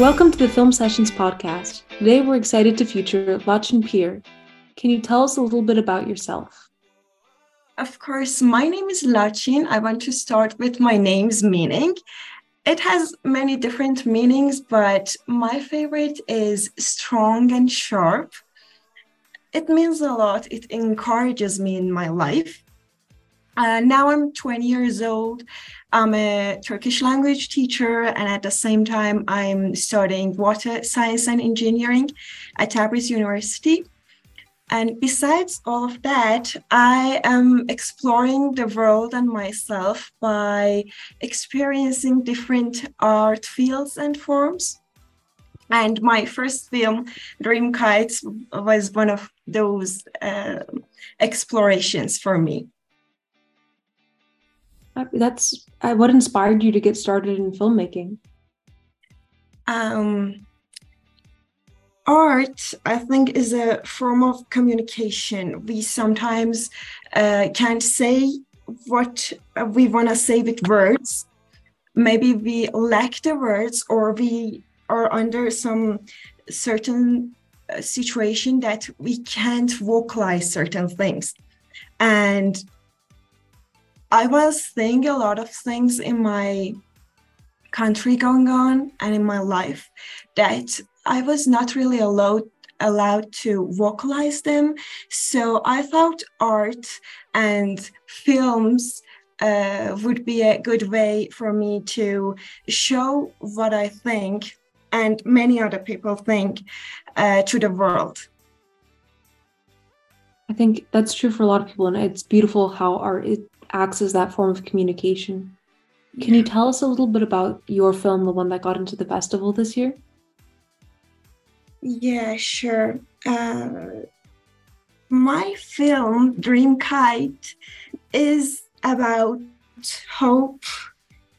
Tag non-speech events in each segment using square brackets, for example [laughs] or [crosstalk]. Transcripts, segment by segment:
Welcome to the Film Sessions podcast. Today we're excited to feature Lachin Pir. Can you tell us a little bit about yourself? Of course, my name is Lachin. I want to start with my name's meaning. It has many different meanings, but my favorite is strong and sharp. It means a lot. It encourages me in my life. Uh, now I'm 20 years old. I'm a Turkish language teacher, and at the same time, I'm studying water science and engineering at Tabriz University. And besides all of that, I am exploring the world and myself by experiencing different art fields and forms. And my first film, Dream Kites, was one of those uh, explorations for me. That's what inspired you to get started in filmmaking. Um, art, I think, is a form of communication. We sometimes uh, can't say what we want to say with words. Maybe we lack the words, or we are under some certain uh, situation that we can't vocalize certain things. And I was seeing a lot of things in my country going on and in my life that I was not really allowed allowed to vocalize them. So I thought art and films uh, would be a good way for me to show what I think and many other people think uh, to the world. I think that's true for a lot of people, and it's beautiful how art it acts as that form of communication. Can you tell us a little bit about your film, the one that got into the festival this year? Yeah, sure. Uh, my film, Dream Kite, is about hope,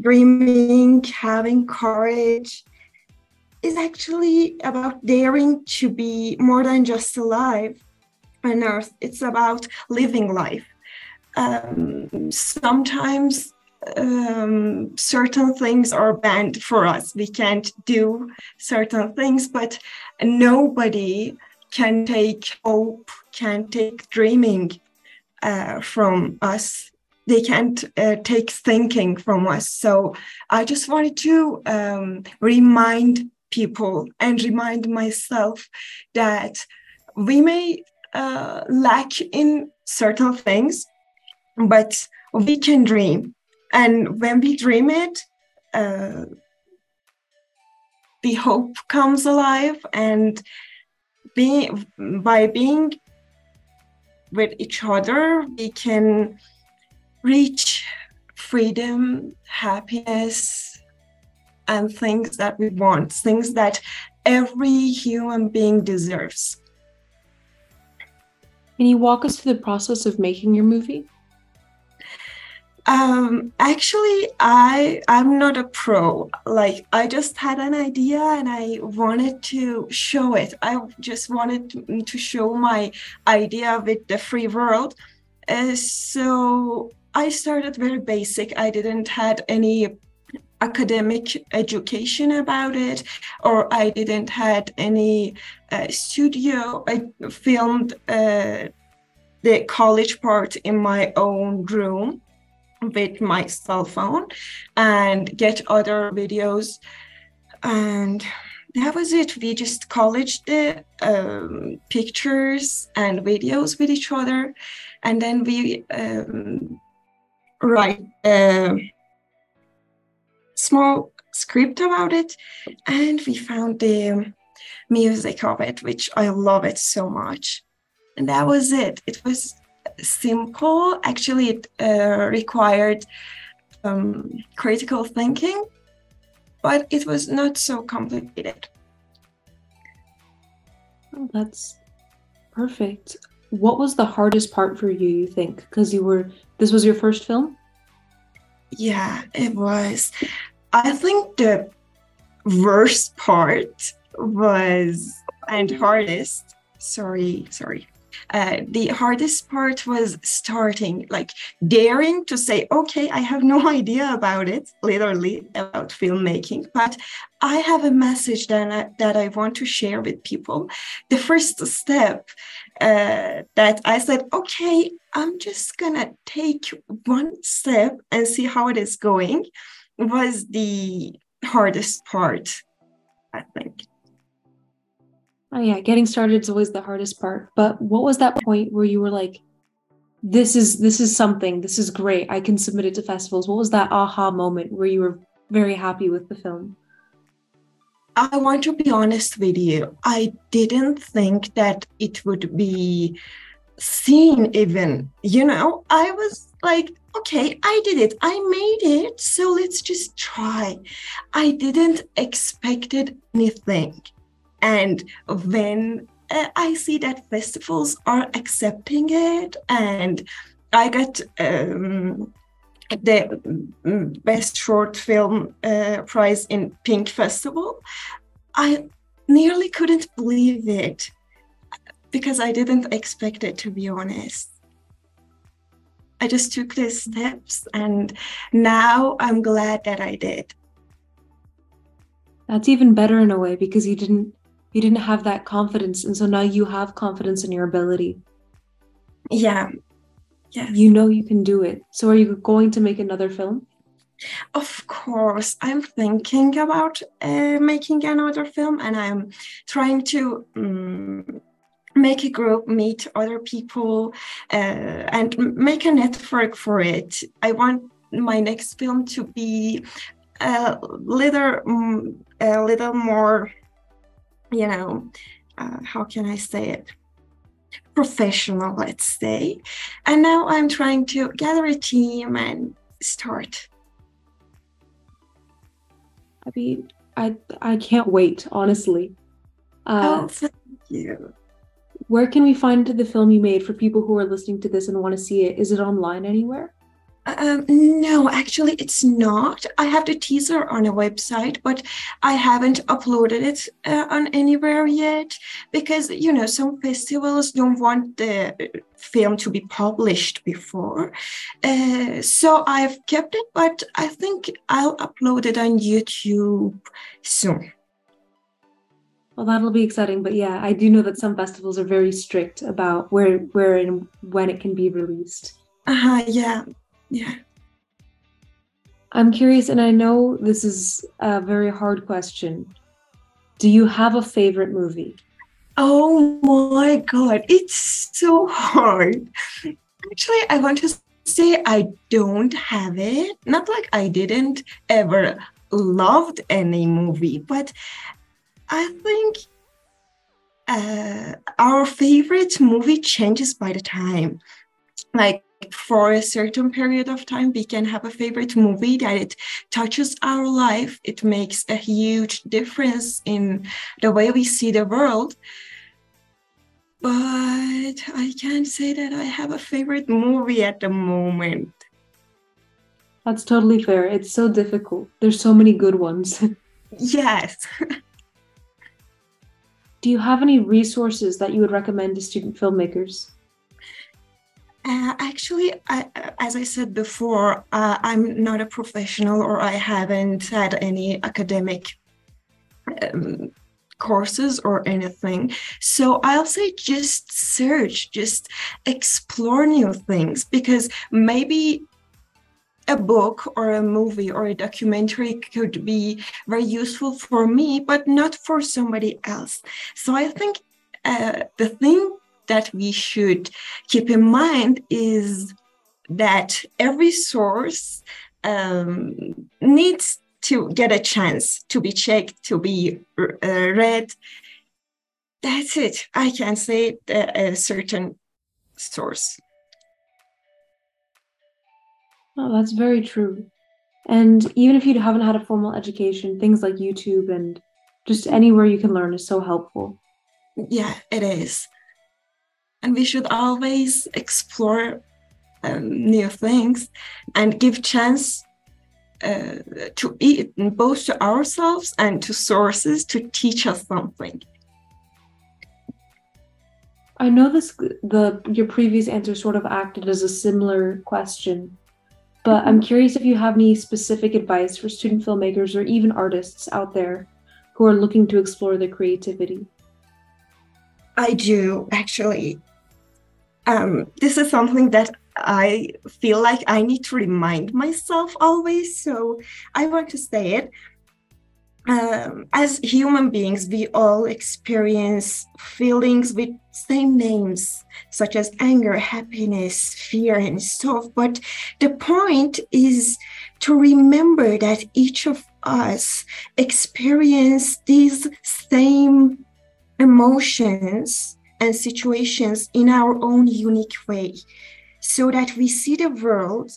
dreaming, having courage. Is actually about daring to be more than just alive on earth. It's about living life. Um, sometimes um, certain things are banned for us. We can't do certain things, but nobody can take hope, can take dreaming uh, from us. They can't uh, take thinking from us. So I just wanted to um, remind people and remind myself that we may uh, lack in certain things, but we can dream. And when we dream it uh, the hope comes alive and being by being with each other we can reach freedom happiness and things that we want things that every human being deserves. Can you walk us through the process of making your movie um, actually, I I'm not a pro. Like I just had an idea and I wanted to show it. I just wanted to, to show my idea with the free world. Uh, so I started very basic. I didn't had any academic education about it or i didn't had any uh, studio i filmed uh, the college part in my own room with my cell phone and get other videos. And that was it. We just colleged the um, pictures and videos with each other. And then we um, write a small script about it. And we found the music of it which i love it so much. And that was it. It was simple. Actually, it uh, required um, critical thinking, but it was not so complicated. Oh, that's perfect. What was the hardest part for you, you think? Because you were, this was your first film? Yeah, it was. I think the worst part was, and hardest, sorry, sorry, uh, the hardest part was starting, like daring to say, okay, I have no [laughs] idea about it, literally about filmmaking, but I have a message that I, that I want to share with people. The first step uh, that I said, okay, I'm just gonna take one step and see how it is going was the hardest part, I think. Oh yeah, getting started is always the hardest part. But what was that point where you were like, this is this is something, this is great. I can submit it to festivals. What was that aha moment where you were very happy with the film? I want to be honest with you. I didn't think that it would be seen even. You know, I was like, okay, I did it. I made it. So let's just try. I didn't expected anything. And when uh, I see that festivals are accepting it, and I got um, the mm, best short film uh, prize in Pink Festival, I nearly couldn't believe it because I didn't expect it, to be honest. I just took the steps, and now I'm glad that I did. That's even better in a way because you didn't you didn't have that confidence and so now you have confidence in your ability. Yeah. Yes. you know you can do it. So are you going to make another film? Of course. I'm thinking about uh, making another film and i'm trying to um, make a group meet other people uh, and make a network for it. I want my next film to be a little um, a little more you know, uh, how can I say it? Professional, let's say. And now I'm trying to gather a team and start. I mean, I I can't wait, honestly. Uh, oh, thank you. Where can we find the film you made for people who are listening to this and want to see it? Is it online anywhere? Um, no, actually, it's not. I have the teaser on a website, but I haven't uploaded it uh, on anywhere yet because, you know, some festivals don't want the film to be published before. Uh, so I've kept it, but I think I'll upload it on YouTube soon. Well, that'll be exciting. But yeah, I do know that some festivals are very strict about where, where, and when it can be released. Uh huh. Yeah. Yeah. I'm curious, and I know this is a very hard question. Do you have a favorite movie? Oh my God, it's so hard. Actually, I want to say I don't have it. Not like I didn't ever loved any movie, but I think uh, our favorite movie changes by the time. Like for a certain period of time we can have a favorite movie that it touches our life. It makes a huge difference in the way we see the world. But i can't say that i have a favorite movie at the moment. That's totally fair. It's so difficult. There's so many good ones. [laughs] Yes. Do you have any resources that you would recommend to student filmmakers uh, actually, I, as I said before, uh, I'm not a professional or I haven't had any academic um, courses or anything. So I'll say just search, just explore new things because maybe a book or a movie or a documentary could be very useful for me, but not for somebody else. So I think uh, the thing that we should keep in mind is that every source um, needs to get a chance to be checked, to be uh, read. That's it. I can say a certain source. Oh, that's very true. And even if you haven't had a formal education, things like YouTube and just anywhere you can learn is so helpful. Yeah, it is and we should always explore um, new things and give chance uh, to eat both to ourselves and to sources to teach us something I know this the your previous answer sort of acted as a similar question, but I'm curious if you have any specific advice for student filmmakers or even artists out there who are looking to explore their creativity. I do actually. Um, this is something that I feel like I need to remind myself always. So I want to say it. Um, as human beings, we all experience feelings with same names, such as anger, happiness, fear, and stuff. But the point is to remember that each of us experience these same emotions and situations in our own unique way so that we see the world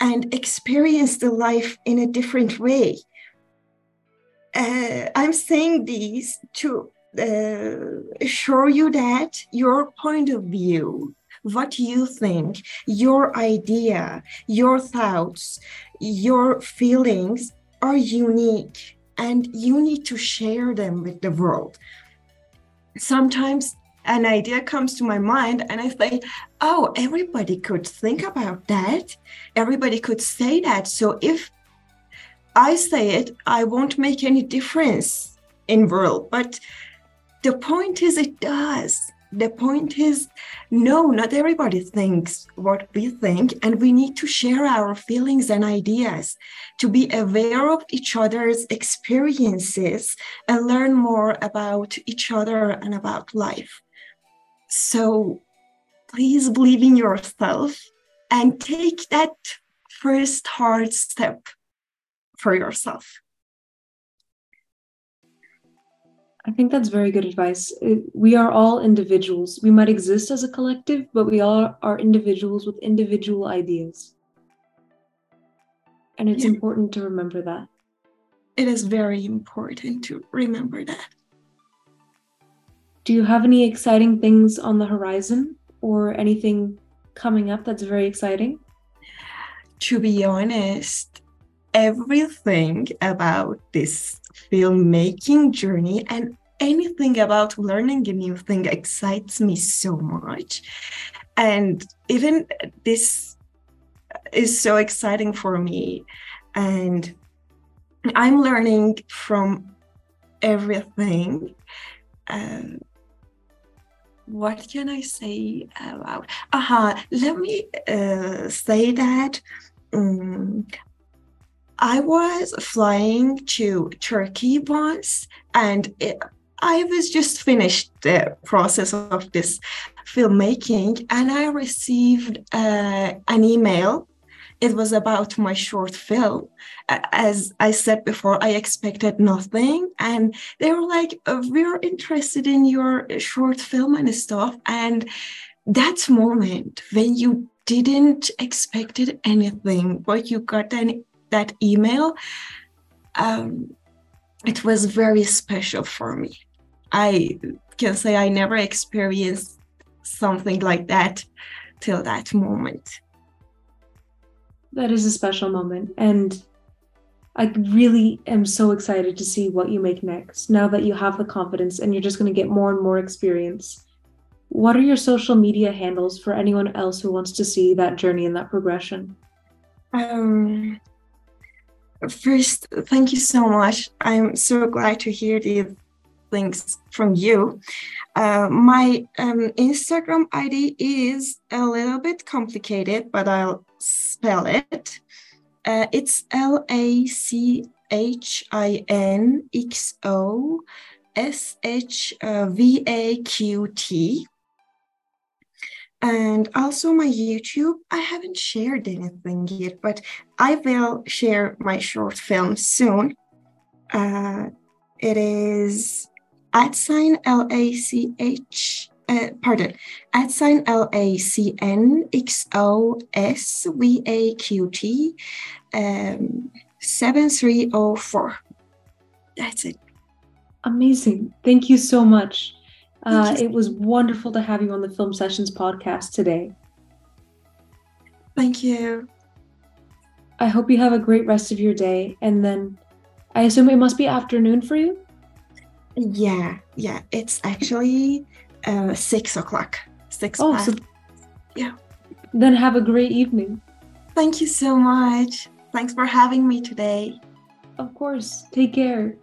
and experience the life in a different way. Uh, I'm saying these to uh, assure you that your point of view, what you think, your idea, your thoughts, your feelings are unique and you need to share them with the world. Sometimes an idea comes to my mind and I think, oh, everybody could think about that. Everybody could say that. So if I say it, I won't make any difference in world. But the point is it does. The point is, no, not everybody thinks what we think, and we need to share our feelings and ideas to be aware of each other's experiences and learn more about each other and about life. So please believe in yourself and take that first hard step for yourself. I think that's very good advice. Uh, we are all individuals. We might exist as a collective, but we all are individuals with individual ideas. And it's Yeah. important to remember that. It is very important to remember that. Do you have any exciting things on the horizon or anything coming up that's very exciting? To be honest, everything about this filmmaking journey and anything about learning a new thing excites me so much. And even this is so exciting for me. And I'm learning from everything. Um, what can I say about? Aha, let me uh, say that um, I was flying to Turkey once, and it, I was just finished the process of this filmmaking, and I received uh, an email. It was about my short film. As I said before, I expected nothing, and they were like, uh, "We're interested in your short film and stuff." And that moment when you didn't expected anything, but you got an that email, um, it was very special for me. I can say I never experienced something like that till that moment. That is a special moment. And I really am so excited to see what you make next now that you have the confidence and you're just going to get more and more experience. What are your social media handles for anyone else who wants to see that journey and that progression? Um, first, thank you so much. I'm so glad to hear these things from you. Uh, my um, Instagram ID is a little bit complicated, but I'll spell it. Uh, it's L A C H I N X O S H V A Q T. And also my YouTube, I haven't shared anything yet, but I will share my short film soon. Uh, it is at sign L A C H, uh, pardon, at sign L A C N X O S V A Q T um, 7304. That's it. Amazing. Thank you so much. Uh, it was wonderful to have you on the Film Sessions podcast today. Thank you. I hope you have a great rest of your day. And then I assume it must be afternoon for you? Yeah, yeah, it's actually uh, six o'clock. Six. Oh, past. so Yeah. Then have a great evening. Thank you so much. Thanks for having me today. Of course. Take care.